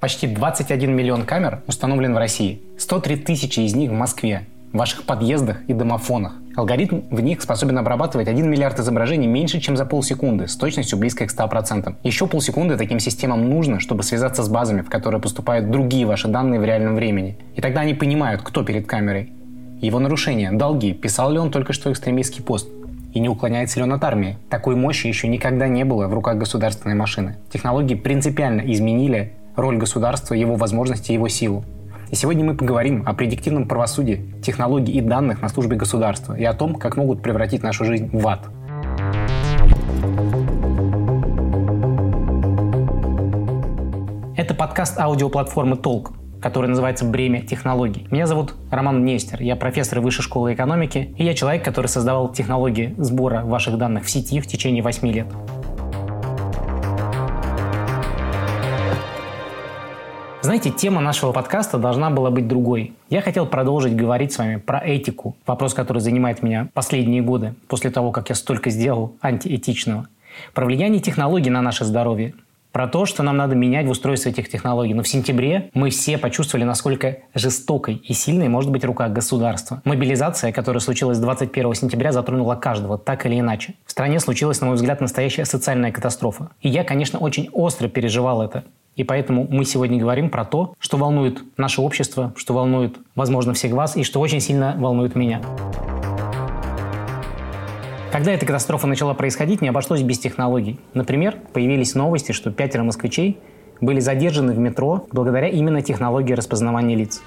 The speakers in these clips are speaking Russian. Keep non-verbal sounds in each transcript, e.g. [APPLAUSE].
Почти 21 миллион камер установлен в России. 103 тысячи из них в Москве, в ваших подъездах и домофонах. Алгоритм в них способен обрабатывать 1 миллиард изображений меньше, чем за полсекунды, с точностью близкой к 100%. Еще полсекунды таким системам нужно, чтобы связаться с базами, в которые поступают другие ваши данные в реальном времени. И тогда они понимают, кто перед камерой. Его нарушения, долги, писал ли он только что экстремистский пост, и не уклоняется ли он от армии. Такой мощи еще никогда не было в руках государственной машины. Технологии принципиально изменили роль государства, его возможности, его силу. И сегодня мы поговорим о предиктивном правосудии, технологии и данных на службе государства и о том, как могут превратить нашу жизнь в ад. Это подкаст аудиоплатформы «Толк», который называется «Бремя технологий». Меня зовут Роман Нестер, я профессор Высшей школы экономики, и я человек, который создавал технологии сбора ваших данных в сети в течение 8 лет. Знаете, тема нашего подкаста должна была быть другой. Я хотел продолжить говорить с вами про этику. Вопрос, который занимает меня последние годы, после того, как я столько сделал антиэтичного. Про влияние технологий на наше здоровье. Про то, что нам надо менять в устройстве этих технологий. Но в сентябре мы все почувствовали, насколько жестокой и сильной может быть рука государства. Мобилизация, которая случилась 21 сентября, затронула каждого, так или иначе. В стране случилась, на мой взгляд, настоящая социальная катастрофа. И я, конечно, очень остро переживал это. И поэтому мы сегодня говорим про то, что волнует наше общество, что волнует, возможно, всех вас и что очень сильно волнует меня. Когда эта катастрофа начала происходить, не обошлось без технологий. Например, появились новости, что пятеро москвичей были задержаны в метро благодаря именно технологии распознавания лиц.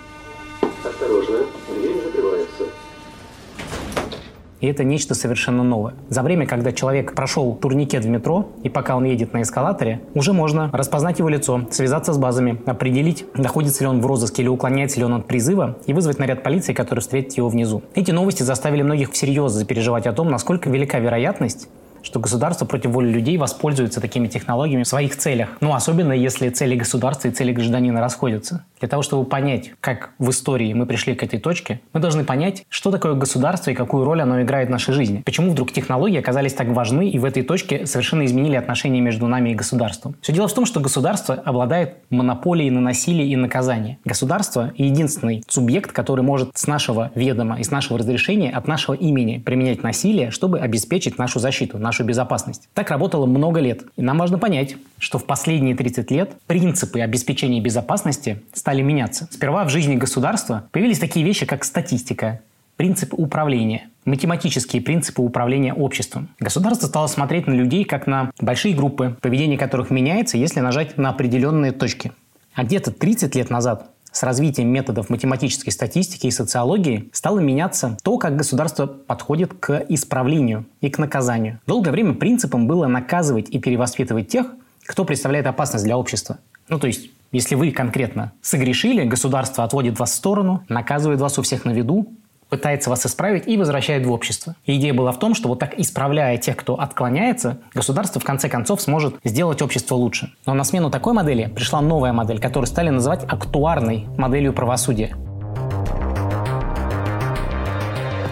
И это нечто совершенно новое. За время, когда человек прошел турникет в метро, и пока он едет на эскалаторе, уже можно распознать его лицо, связаться с базами, определить, находится ли он в розыске или уклоняется ли он от призыва, и вызвать наряд полиции, который встретит его внизу. Эти новости заставили многих всерьез запереживать о том, насколько велика вероятность, что государство против воли людей воспользуется такими технологиями в своих целях. Ну, особенно если цели государства и цели гражданина расходятся. Для того, чтобы понять, как в истории мы пришли к этой точке, мы должны понять, что такое государство и какую роль оно играет в нашей жизни. Почему вдруг технологии оказались так важны и в этой точке совершенно изменили отношения между нами и государством. Все дело в том, что государство обладает монополией на насилие и наказание. Государство – единственный субъект, который может с нашего ведома и с нашего разрешения от нашего имени применять насилие, чтобы обеспечить нашу защиту, нашу безопасность. Так работало много лет. И нам важно понять, что в последние 30 лет принципы обеспечения безопасности стали меняться. Сперва в жизни государства появились такие вещи, как статистика, принципы управления, математические принципы управления обществом. Государство стало смотреть на людей как на большие группы, поведение которых меняется, если нажать на определенные точки. А где-то 30 лет назад с развитием методов математической статистики и социологии стало меняться то, как государство подходит к исправлению и к наказанию. Долгое время принципом было наказывать и перевоспитывать тех, кто представляет опасность для общества. Ну, то есть, если вы конкретно согрешили, государство отводит вас в сторону, наказывает вас у всех на виду, пытается вас исправить и возвращает в общество. И идея была в том, что вот так исправляя тех, кто отклоняется, государство в конце концов сможет сделать общество лучше. Но на смену такой модели пришла новая модель, которую стали называть актуарной моделью правосудия.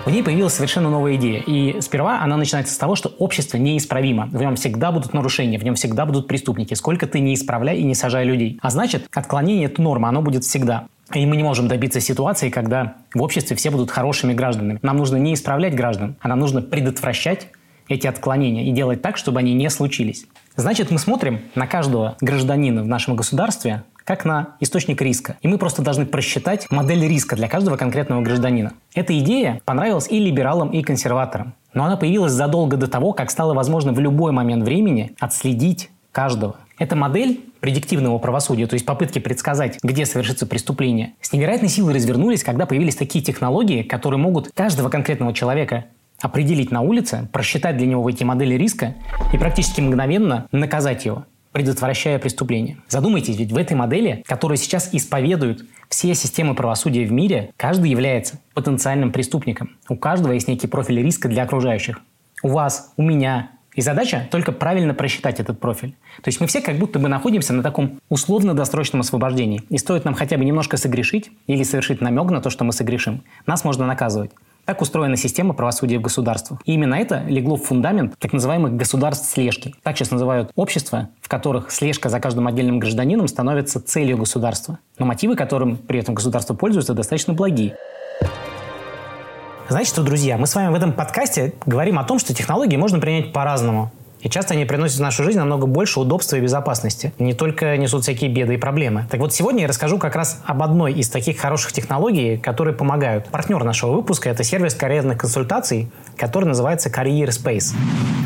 В ней появилась совершенно новая идея. И сперва она начинается с того, что общество неисправимо. В нем всегда будут нарушения, в нем всегда будут преступники. Сколько ты не исправляй и не сажай людей. А значит, отклонение – это норма, оно будет всегда. И мы не можем добиться ситуации, когда в обществе все будут хорошими гражданами. Нам нужно не исправлять граждан, а нам нужно предотвращать эти отклонения и делать так, чтобы они не случились. Значит, мы смотрим на каждого гражданина в нашем государстве как на источник риска. И мы просто должны просчитать модель риска для каждого конкретного гражданина. Эта идея понравилась и либералам, и консерваторам. Но она появилась задолго до того, как стало возможно в любой момент времени отследить каждого. Эта модель предиктивного правосудия, то есть попытки предсказать, где совершится преступление, с невероятной силой развернулись, когда появились такие технологии, которые могут каждого конкретного человека определить на улице, просчитать для него эти модели риска и практически мгновенно наказать его. предотвращая преступления. Задумайтесь, ведь в этой модели, которую сейчас исповедуют все системы правосудия в мире, каждый является потенциальным преступником. У каждого есть некий профиль риска для окружающих. У вас, у меня, и задача только правильно просчитать этот профиль. То есть мы все как будто бы находимся на таком условно-досрочном освобождении. И стоит нам хотя бы немножко согрешить или совершить намек на то, что мы согрешим, нас можно наказывать. Так устроена система правосудия в государствах. И именно это легло в фундамент так называемых государств слежки. Так сейчас называют общества, в которых слежка за каждым отдельным гражданином становится целью государства. Но мотивы, которым при этом государство пользуется, достаточно благие. Знаете что, друзья, мы с вами в этом подкасте говорим о том, что технологии можно принять по-разному. И часто они приносят в нашу жизнь намного больше удобства и безопасности. Не только несут всякие беды и проблемы. Так вот, сегодня я расскажу как раз об одной из таких хороших технологий, которые помогают. Партнер нашего выпуска – это сервис карьерных консультаций, который называется Career Space.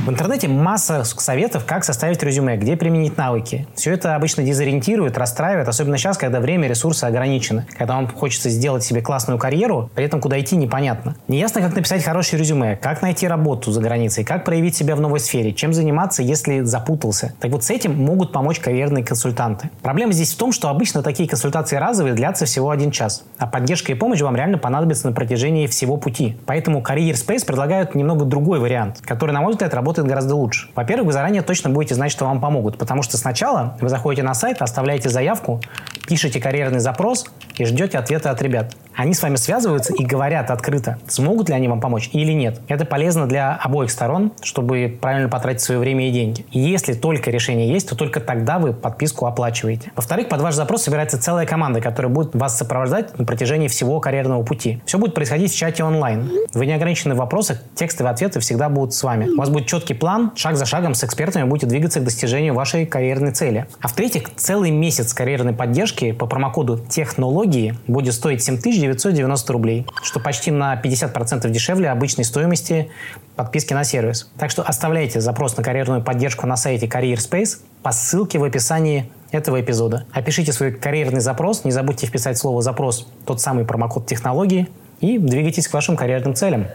В интернете масса советов, как составить резюме, где применить навыки. Все это обычно дезориентирует, расстраивает, особенно сейчас, когда время ресурсы ограничены. Когда вам хочется сделать себе классную карьеру, при этом куда идти непонятно. Неясно, как написать хорошее резюме, как найти работу за границей, как проявить себя в новой сфере, чем заниматься, если запутался. Так вот с этим могут помочь карьерные консультанты. Проблема здесь в том, что обычно такие консультации разовые длятся всего один час, а поддержка и помощь вам реально понадобится на протяжении всего пути. Поэтому Career Space предлагают немного другой вариант, который, на мой взгляд, работает гораздо лучше. Во-первых, вы заранее точно будете знать, что вам помогут, потому что сначала вы заходите на сайт, оставляете заявку, пишете карьерный запрос и ждете ответа от ребят. Они с вами связываются и говорят открыто, смогут ли они вам помочь или нет. Это полезно для обоих сторон, чтобы правильно потратить свое время и деньги. И если только решение есть, то только тогда вы подписку оплачиваете. Во-вторых, под ваш запрос собирается целая команда, которая будет вас сопровождать на протяжении всего карьерного пути. Все будет происходить в чате онлайн. Вы не ограничены в вопросах, текстовые ответы всегда будут с вами. У вас будет четкий план, шаг за шагом с экспертами будете двигаться к достижению вашей карьерной цели. А в-третьих, целый месяц карьерной поддержки по промокоду технологии будет стоить 7000 990 рублей, что почти на 50% дешевле обычной стоимости подписки на сервис. Так что оставляйте запрос на карьерную поддержку на сайте Career Space по ссылке в описании этого эпизода. Опишите свой карьерный запрос, не забудьте вписать слово «запрос», тот самый промокод технологии, и двигайтесь к вашим карьерным целям.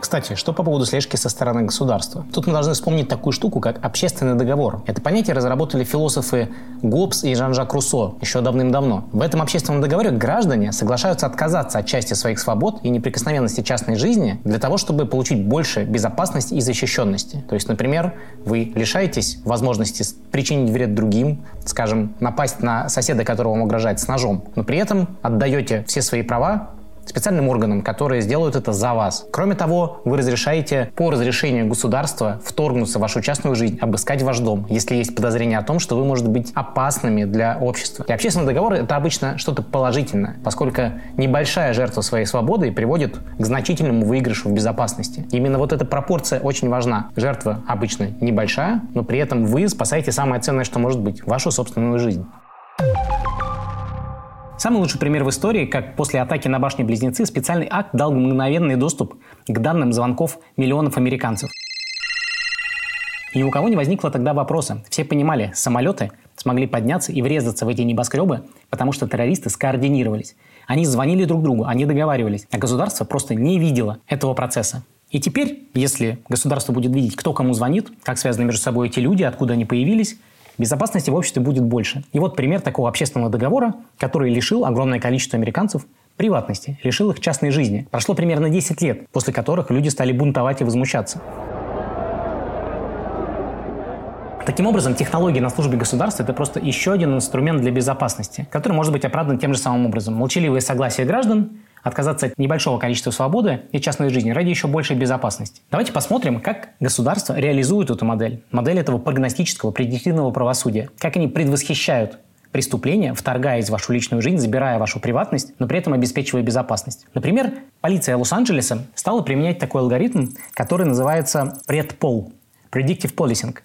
Кстати, что по поводу слежки со стороны государства? Тут мы должны вспомнить такую штуку, как общественный договор. Это понятие разработали философы Гоббс и Жан-Жак Руссо еще давным-давно. В этом общественном договоре граждане соглашаются отказаться от части своих свобод и неприкосновенности частной жизни для того, чтобы получить больше безопасности и защищенности. То есть, например, вы лишаетесь возможности причинить вред другим, скажем, напасть на соседа, которого вам угрожает с ножом, но при этом отдаете все свои права специальным органам, которые сделают это за вас. Кроме того, вы разрешаете по разрешению государства вторгнуться в вашу частную жизнь, обыскать ваш дом, если есть подозрение о том, что вы можете быть опасными для общества. И общественный договор – это обычно что-то положительное, поскольку небольшая жертва своей свободы приводит к значительному выигрышу в безопасности. Именно вот эта пропорция очень важна. Жертва обычно небольшая, но при этом вы спасаете самое ценное, что может быть – вашу собственную жизнь. Самый лучший пример в истории, как после атаки на башни-близнецы специальный акт дал мгновенный доступ к данным звонков миллионов американцев. И ни у кого не возникло тогда вопроса. Все понимали, самолеты смогли подняться и врезаться в эти небоскребы, потому что террористы скоординировались. Они звонили друг другу, они договаривались, а государство просто не видело этого процесса. И теперь, если государство будет видеть, кто кому звонит, как связаны между собой эти люди, откуда они появились, безопасности в обществе будет больше. И вот пример такого общественного договора, который лишил огромное количество американцев приватности, лишил их частной жизни. Прошло примерно 10 лет, после которых люди стали бунтовать и возмущаться. Таким образом, технологии на службе государства – это просто еще один инструмент для безопасности, который может быть оправдан тем же самым образом. Молчаливое согласие граждан отказаться от небольшого количества свободы и частной жизни ради еще большей безопасности. Давайте посмотрим, как государство реализует эту модель. Модель этого прогностического, предиктивного правосудия. Как они предвосхищают преступления, вторгаясь в вашу личную жизнь, забирая вашу приватность, но при этом обеспечивая безопасность. Например, полиция Лос-Анджелеса стала применять такой алгоритм, который называется предпол – Predictive Policing.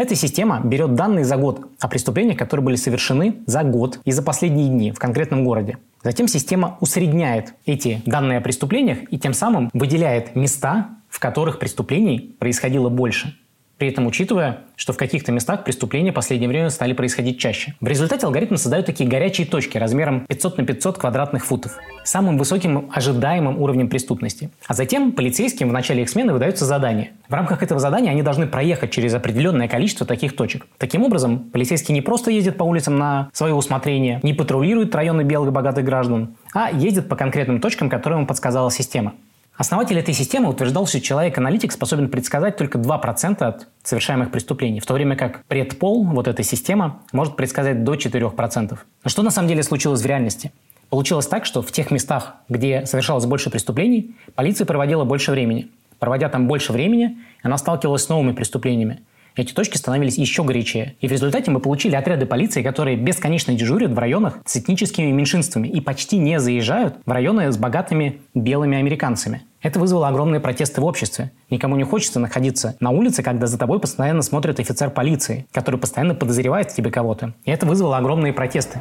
Эта система берет данные за год о преступлениях, которые были совершены за год и за последние дни в конкретном городе. Затем система усредняет эти данные о преступлениях и тем самым выделяет места, в которых преступлений происходило больше. При этом учитывая, что в каких-то местах преступления в последнее время стали происходить чаще. В результате алгоритм создает такие горячие точки размером 500 на 500 квадратных футов, самым высоким ожидаемым уровнем преступности. А затем полицейским в начале их смены выдаются задания. В рамках этого задания они должны проехать через определенное количество таких точек. Таким образом, полицейский не просто ездит по улицам на свое усмотрение, не патрулирует районы белых богатых граждан, а ездит по конкретным точкам, которые ему подсказала система. Основатель этой системы утверждал, что человек-аналитик способен предсказать только 2% от совершаемых преступлений, в то время как предпол, вот эта система, может предсказать до 4%. Но что на самом деле случилось в реальности? Получилось так, что в тех местах, где совершалось больше преступлений, полиция проводила больше времени. Проводя там больше времени, она сталкивалась с новыми преступлениями эти точки становились еще горячее. И в результате мы получили отряды полиции, которые бесконечно дежурят в районах с этническими меньшинствами и почти не заезжают в районы с богатыми белыми американцами. Это вызвало огромные протесты в обществе. Никому не хочется находиться на улице, когда за тобой постоянно смотрит офицер полиции, который постоянно подозревает в тебе кого-то. И это вызвало огромные протесты.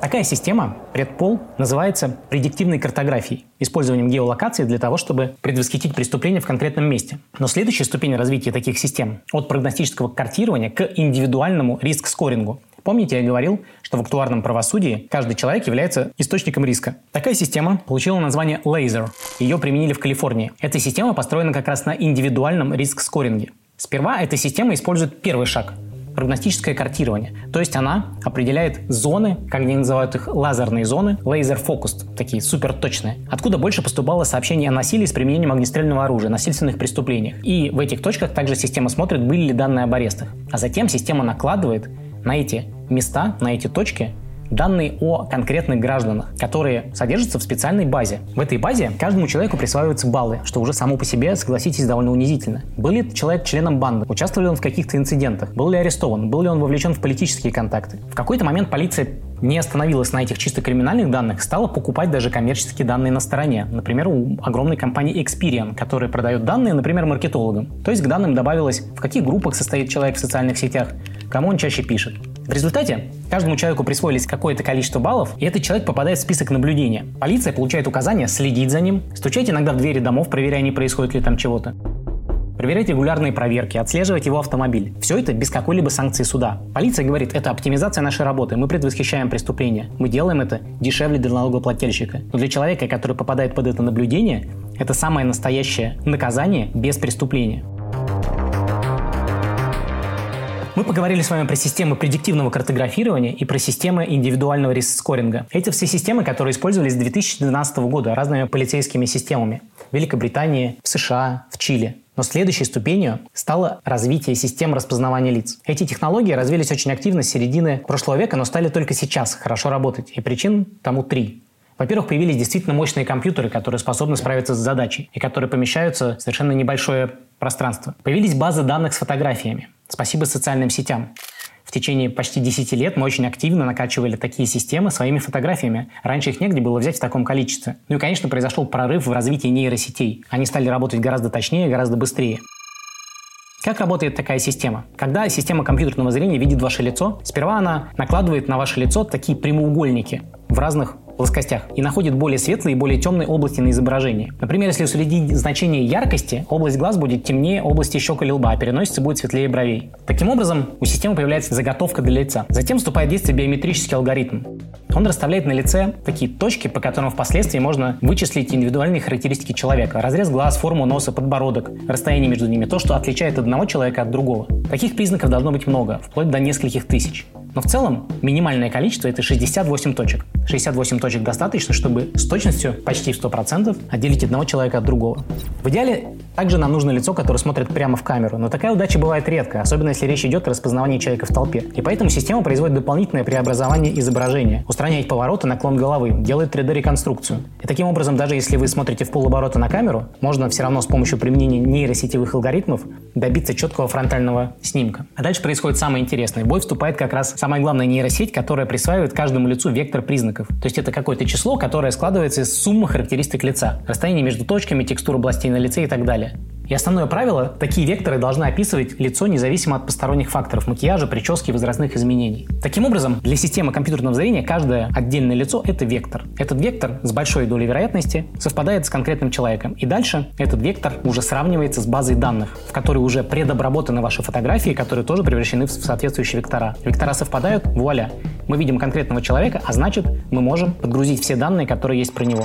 Такая система, предпол, называется предиктивной картографией, использованием геолокации для того, чтобы предвосхитить преступление в конкретном месте. Но следующая ступень развития таких систем от прогностического картирования к индивидуальному риск-скорингу. Помните, я говорил, что в актуарном правосудии каждый человек является источником риска. Такая система получила название Laser. Ее применили в Калифорнии. Эта система построена как раз на индивидуальном риск-скоринге. Сперва эта система использует первый шаг прогностическое картирование. То есть она определяет зоны, как они называют их, лазерные зоны, focused, такие супер точные, откуда больше поступало сообщений о насилии с применением огнестрельного оружия, насильственных преступлениях. И в этих точках также система смотрит, были ли данные об арестах. А затем система накладывает на эти места, на эти точки данные о конкретных гражданах, которые содержатся в специальной базе. В этой базе каждому человеку присваиваются баллы, что уже само по себе, согласитесь, довольно унизительно. Был ли человек членом банды? Участвовал ли он в каких-то инцидентах? Был ли арестован? Был ли он вовлечен в политические контакты? В какой-то момент полиция не остановилась на этих чисто криминальных данных, стала покупать даже коммерческие данные на стороне. Например, у огромной компании Experian, которая продает данные, например, маркетологам. То есть к данным добавилось, в каких группах состоит человек в социальных сетях, кому он чаще пишет. В результате каждому человеку присвоились какое-то количество баллов, и этот человек попадает в список наблюдения. Полиция получает указание следить за ним, стучать иногда в двери домов, проверяя, не происходит ли там чего-то. Проверять регулярные проверки, отслеживать его автомобиль. Все это без какой-либо санкции суда. Полиция говорит, это оптимизация нашей работы, мы предвосхищаем преступления. Мы делаем это дешевле для налогоплательщика. Но для человека, который попадает под это наблюдение, это самое настоящее наказание без преступления. Мы поговорили с вами про системы предиктивного картографирования и про системы индивидуального риск-скоринга. Эти все системы, которые использовались с 2012 года разными полицейскими системами в Великобритании, в США, в Чили. Но следующей ступенью стало развитие систем распознавания лиц. Эти технологии развились очень активно с середины прошлого века, но стали только сейчас хорошо работать. И причин тому три. Во-первых, появились действительно мощные компьютеры, которые способны справиться с задачей и которые помещаются в совершенно небольшое пространство. Появились базы данных с фотографиями. Спасибо социальным сетям. В течение почти 10 лет мы очень активно накачивали такие системы своими фотографиями. Раньше их негде было взять в таком количестве. Ну и, конечно, произошел прорыв в развитии нейросетей. Они стали работать гораздо точнее, гораздо быстрее. Как работает такая система? Когда система компьютерного зрения видит ваше лицо, сперва она накладывает на ваше лицо такие прямоугольники в разных плоскостях и находит более светлые и более темные области на изображении. Например, если уследить значение яркости, область глаз будет темнее области щек или лба, а переносица будет светлее бровей. Таким образом, у системы появляется заготовка для лица. Затем вступает в действие биометрический алгоритм. Он расставляет на лице такие точки, по которым впоследствии можно вычислить индивидуальные характеристики человека. Разрез глаз, форму носа, подбородок, расстояние между ними, то, что отличает одного человека от другого. Таких признаков должно быть много, вплоть до нескольких тысяч. Но в целом минимальное количество это 68 точек. 68 точек достаточно, чтобы с точностью почти в 100% отделить одного человека от другого. В идеале также нам нужно лицо, которое смотрит прямо в камеру, но такая удача бывает редко, особенно если речь идет о распознавании человека в толпе. И поэтому система производит дополнительное преобразование изображения, устраняет повороты, наклон головы, делает 3D-реконструкцию. И таким образом, даже если вы смотрите в полоборота на камеру, можно все равно с помощью применения нейросетевых алгоритмов добиться четкого фронтального снимка. А дальше происходит самое интересное. Бой вступает как раз самая главная нейросеть, которая присваивает каждому лицу вектор признаков. То есть это какое-то число, которое складывается из суммы характеристик лица. Расстояние между точками, текстура областей на лице и так далее. И основное правило – такие векторы должны описывать лицо независимо от посторонних факторов – макияжа, прически, возрастных изменений. Таким образом, для системы компьютерного зрения каждое отдельное лицо – это вектор. Этот вектор с большой долей вероятности совпадает с конкретным человеком. И дальше этот вектор уже сравнивается с базой данных, в которой уже предобработаны ваши фотографии, которые тоже превращены в соответствующие вектора. Вектора совпадают, вуаля, мы видим конкретного человека, а значит, мы можем подгрузить все данные, которые есть про него.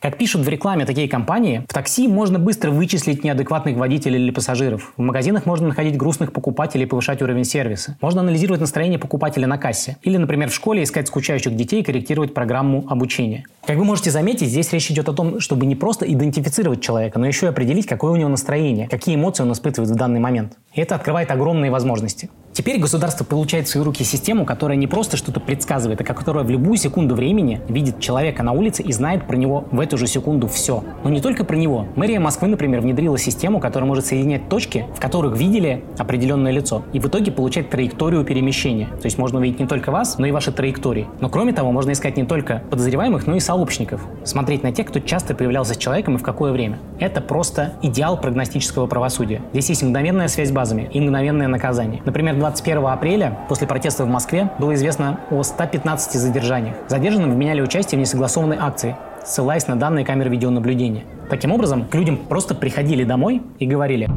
Как пишут в рекламе такие компании, в такси можно быстро вычислить неадекватных водителей или пассажиров. В магазинах можно находить грустных покупателей и повышать уровень сервиса. Можно анализировать настроение покупателя на кассе. Или, например, в школе искать скучающих детей и корректировать программу обучения. Как вы можете заметить, здесь речь идет о том, чтобы не просто идентифицировать человека, но еще и определить, какое у него настроение, какие эмоции он испытывает в данный момент. И это открывает огромные возможности. Теперь государство получает в свои руки систему, которая не просто что-то предсказывает, а которая в любую секунду времени видит человека на улице и знает про него в эту же секунду все. Но не только про него. Мэрия Москвы, например, внедрила систему, которая может соединять точки, в которых видели определенное лицо, и в итоге получать траекторию перемещения. То есть можно увидеть не только вас, но и ваши траектории. Но кроме того, можно искать не только подозреваемых, но и сообщников. Смотреть на тех, кто часто появлялся с человеком и в какое время. Это просто идеал прогностического правосудия. Здесь есть мгновенная связь базами и мгновенное наказание. Например, 21 апреля, после протестов в Москве, было известно о 115 задержаниях. Задержанным вменяли участие в несогласованной акции, ссылаясь на данные камер видеонаблюдения. Таким образом, к людям просто приходили домой и говорили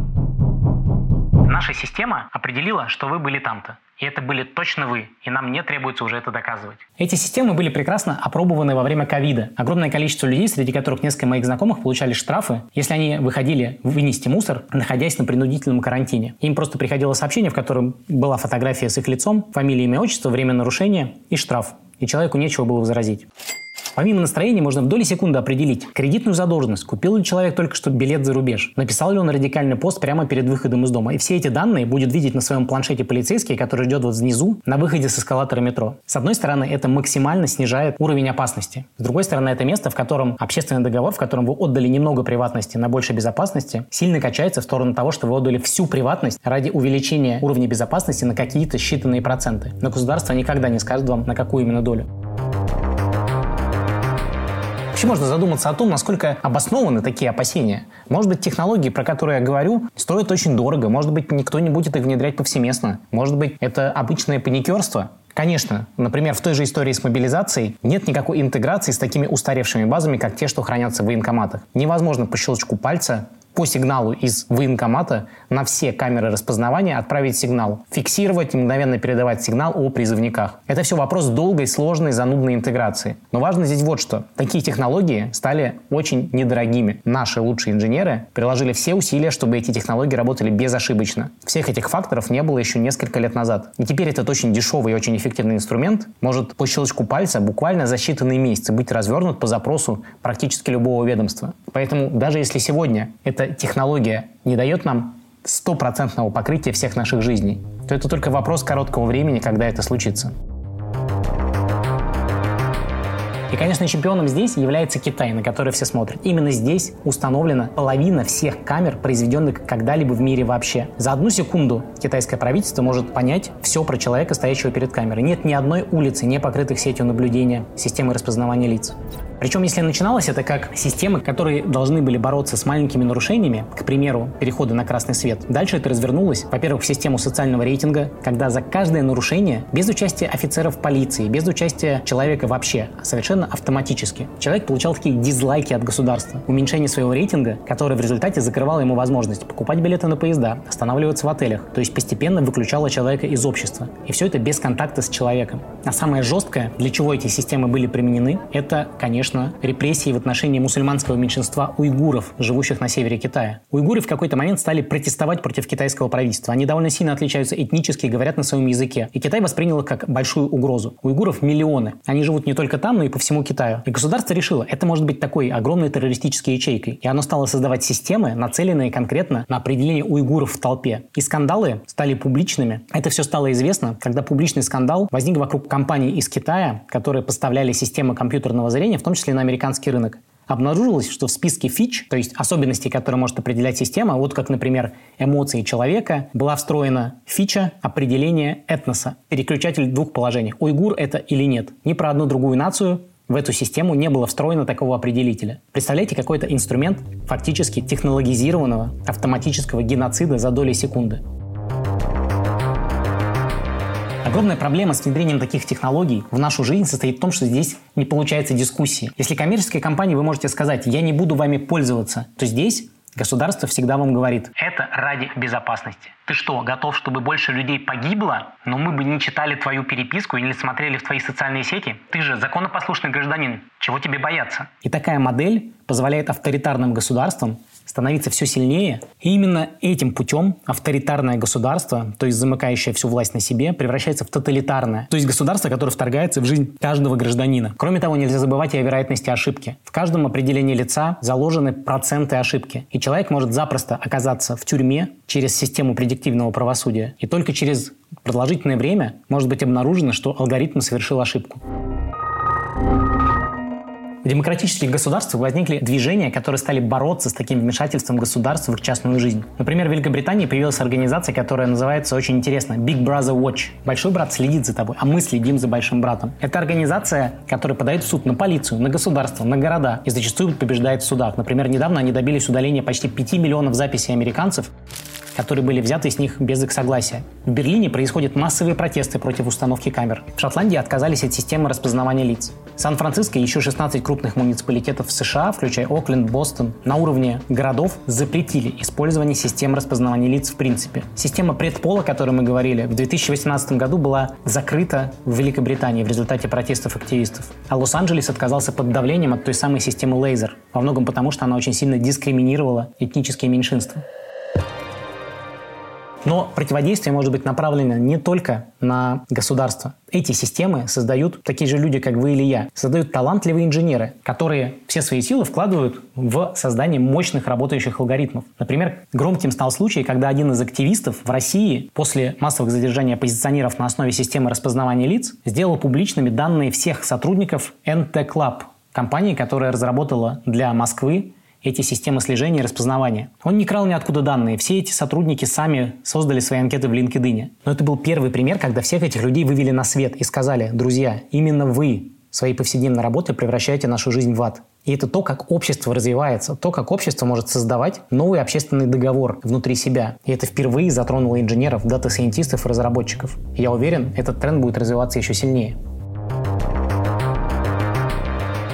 «Наша система определила, что вы были там-то. И это были точно вы, и нам не требуется уже это доказывать. Эти системы были прекрасно опробованы во время ковида. Огромное количество людей, среди которых несколько моих знакомых получали штрафы, если они выходили вынести мусор, находясь на принудительном карантине. Им просто приходило сообщение, в котором была фотография с их лицом, фамилия, имя, отчество, время нарушения и штраф. И человеку нечего было возразить. Помимо настроения можно в доли секунды определить кредитную задолженность, купил ли человек только что билет за рубеж, написал ли он радикальный пост прямо перед выходом из дома. И все эти данные будет видеть на своем планшете полицейский, который ждет вот внизу на выходе с эскалатора метро. С одной стороны, это максимально снижает уровень опасности. С другой стороны, это место, в котором общественный договор, в котором вы отдали немного приватности на больше безопасности, сильно качается в сторону того, что вы отдали всю приватность ради увеличения уровня безопасности на какие-то считанные проценты. Но государство никогда не скажет вам, на какую именно долю. Вообще можно задуматься о том, насколько обоснованы такие опасения. Может быть, технологии, про которые я говорю, стоят очень дорого. Может быть, никто не будет их внедрять повсеместно. Может быть, это обычное паникерство. Конечно, например, в той же истории с мобилизацией нет никакой интеграции с такими устаревшими базами, как те, что хранятся в военкоматах. Невозможно по щелчку пальца по сигналу из военкомата на все камеры распознавания отправить сигнал, фиксировать и мгновенно передавать сигнал о призывниках. Это все вопрос долгой, сложной, занудной интеграции. Но важно здесь вот что. Такие технологии стали очень недорогими. Наши лучшие инженеры приложили все усилия, чтобы эти технологии работали безошибочно. Всех этих факторов не было еще несколько лет назад. И теперь этот очень дешевый и очень эффективный инструмент может по щелчку пальца буквально за считанные месяцы быть развернут по запросу практически любого ведомства. Поэтому даже если сегодня это эта технология не дает нам стопроцентного покрытия всех наших жизней, то это только вопрос короткого времени, когда это случится. И, конечно, чемпионом здесь является Китай, на который все смотрят. Именно здесь установлена половина всех камер, произведенных когда-либо в мире вообще. За одну секунду китайское правительство может понять все про человека, стоящего перед камерой. Нет ни одной улицы, не покрытых сетью наблюдения, системы распознавания лиц. Причем, если начиналось это как системы, которые должны были бороться с маленькими нарушениями, к примеру, переходы на красный свет, дальше это развернулось, во-первых, в систему социального рейтинга, когда за каждое нарушение, без участия офицеров полиции, без участия человека вообще, а совершенно автоматически, человек получал такие дизлайки от государства, уменьшение своего рейтинга, которое в результате закрывало ему возможность покупать билеты на поезда, останавливаться в отелях, то есть постепенно выключало человека из общества. И все это без контакта с человеком. А самое жесткое, для чего эти системы были применены, это, конечно, конечно, репрессии в отношении мусульманского меньшинства уйгуров, живущих на севере Китая. Уйгуры в какой-то момент стали протестовать против китайского правительства. Они довольно сильно отличаются этнически и говорят на своем языке. И Китай воспринял их как большую угрозу. Уйгуров миллионы. Они живут не только там, но и по всему Китаю. И государство решило, это может быть такой огромной террористической ячейкой. И оно стало создавать системы, нацеленные конкретно на определение уйгуров в толпе. И скандалы стали публичными. Это все стало известно, когда публичный скандал возник вокруг компаний из Китая, которые поставляли системы компьютерного зрения, в том числе числе на американский рынок. Обнаружилось, что в списке фич, то есть особенностей, которые может определять система, вот как, например, эмоции человека, была встроена фича определения этноса, переключатель двух положений. Уйгур это или нет. Ни про одну другую нацию в эту систему не было встроено такого определителя. Представляете, какой-то инструмент фактически технологизированного автоматического геноцида за доли секунды. Огромная проблема с внедрением таких технологий в нашу жизнь состоит в том, что здесь не получается дискуссии. Если коммерческой компании вы можете сказать, я не буду вами пользоваться, то здесь Государство всегда вам говорит, это ради безопасности. Ты что, готов, чтобы больше людей погибло, но мы бы не читали твою переписку или смотрели в твои социальные сети? Ты же законопослушный гражданин. Чего тебе бояться? И такая модель позволяет авторитарным государствам становиться все сильнее. И именно этим путем авторитарное государство, то есть замыкающее всю власть на себе, превращается в тоталитарное, то есть государство, которое вторгается в жизнь каждого гражданина. Кроме того, нельзя забывать и о вероятности ошибки. В каждом определении лица заложены проценты ошибки. И человек может запросто оказаться в тюрьме через систему предиктивного правосудия. И только через продолжительное время может быть обнаружено, что алгоритм совершил ошибку. В демократических государствах возникли движения, которые стали бороться с таким вмешательством государства в их частную жизнь. Например, в Великобритании появилась организация, которая называется очень интересно Big Brother Watch. Большой брат следит за тобой, а мы следим за большим братом. Это организация, которая подает в суд на полицию, на государство, на города и зачастую побеждает в судах. Например, недавно они добились удаления почти 5 миллионов записей американцев которые были взяты с них без их согласия. В Берлине происходят массовые протесты против установки камер. В Шотландии отказались от системы распознавания лиц. Сан-Франциско еще 16 крупных муниципалитетов США, включая Окленд, Бостон, на уровне городов запретили использование систем распознавания лиц в принципе. Система предпола, о которой мы говорили, в 2018 году была закрыта в Великобритании в результате протестов активистов. А Лос-Анджелес отказался под давлением от той самой системы лазер, во многом потому, что она очень сильно дискриминировала этнические меньшинства. Но противодействие может быть направлено не только на государство. Эти системы создают такие же люди, как вы или я. Создают талантливые инженеры, которые все свои силы вкладывают в создание мощных работающих алгоритмов. Например, громким стал случай, когда один из активистов в России после массовых задержаний оппозиционеров на основе системы распознавания лиц сделал публичными данные всех сотрудников NT Club, компании, которая разработала для Москвы эти системы слежения и распознавания. Он не крал ниоткуда данные. Все эти сотрудники сами создали свои анкеты в LinkedIn. Но это был первый пример, когда всех этих людей вывели на свет и сказали, друзья, именно вы своей повседневной работой превращаете нашу жизнь в ад. И это то, как общество развивается, то, как общество может создавать новый общественный договор внутри себя. И это впервые затронуло инженеров, дата-сайентистов и разработчиков. Я уверен, этот тренд будет развиваться еще сильнее.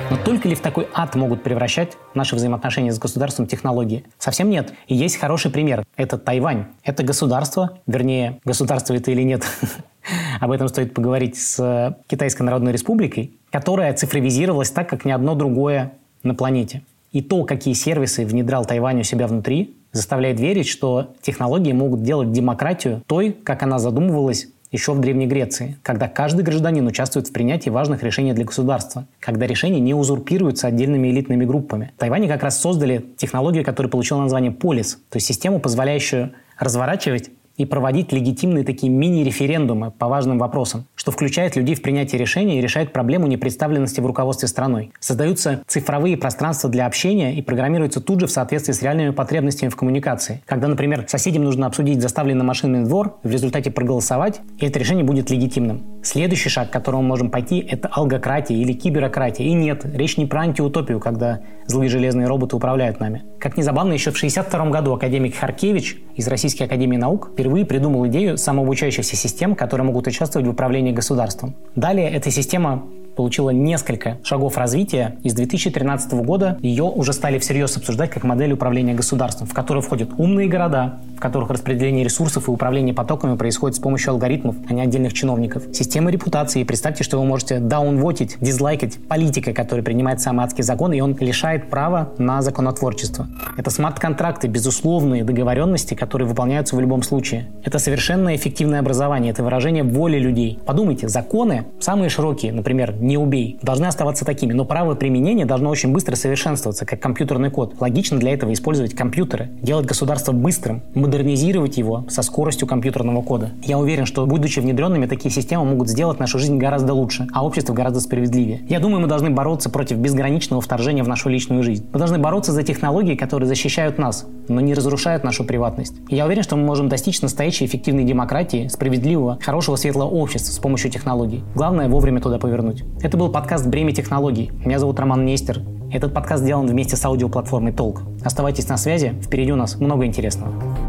Но только ли в такой ад могут превращать наши взаимоотношения с государством технологии? Совсем нет. И есть хороший пример. Это Тайвань. Это государство, вернее, государство это или нет, [LAUGHS] об этом стоит поговорить с Китайской Народной Республикой, которая цифровизировалась так, как ни одно другое на планете. И то, какие сервисы внедрял Тайвань у себя внутри, заставляет верить, что технологии могут делать демократию той, как она задумывалась еще в Древней Греции, когда каждый гражданин участвует в принятии важных решений для государства, когда решения не узурпируются отдельными элитными группами. В Тайване как раз создали технологию, которая получила название полис, то есть систему, позволяющую разворачивать и проводить легитимные такие мини-референдумы по важным вопросам, что включает людей в принятие решений и решает проблему непредставленности в руководстве страной. Создаются цифровые пространства для общения и программируются тут же в соответствии с реальными потребностями в коммуникации. Когда, например, соседям нужно обсудить заставленный машинный двор, в результате проголосовать, и это решение будет легитимным. Следующий шаг, к которому мы можем пойти, это алгократия или киберократия. И нет, речь не про антиутопию, когда злые железные роботы управляют нами. Как ни забавно, еще в 1962 году академик Харкевич из Российской академии наук впервые придумал идею самообучающихся систем, которые могут участвовать в управлении государством. Далее эта система получила несколько шагов развития, и с 2013 года ее уже стали всерьез обсуждать как модель управления государством, в которую входят умные города, в которых распределение ресурсов и управление потоками происходит с помощью алгоритмов, а не отдельных чиновников. Система репутации. Представьте, что вы можете даунвотить, дизлайкать политика, который принимает самый адский закон, и он лишает права на законотворчество. Это смарт-контракты, безусловные договоренности, которые выполняются в любом случае. Это совершенно эффективное образование, это выражение воли людей. Подумайте, законы, самые широкие, например, не убей, должны оставаться такими, но право применения должно очень быстро совершенствоваться, как компьютерный код. Логично для этого использовать компьютеры, делать государство быстрым, модернизировать его со скоростью компьютерного кода. Я уверен, что, будучи внедренными, такие системы могут сделать нашу жизнь гораздо лучше, а общество гораздо справедливее. Я думаю, мы должны бороться против безграничного вторжения в нашу личную жизнь. Мы должны бороться за технологии, которые защищают нас, но не разрушают нашу приватность. И я уверен, что мы можем достичь настоящей эффективной демократии, справедливого, хорошего, светлого общества с помощью технологий. Главное вовремя туда повернуть. Это был подкаст «Бремя технологий». Меня зовут Роман Нестер. Этот подкаст сделан вместе с аудиоплатформой «Толк». Оставайтесь на связи, впереди у нас много интересного.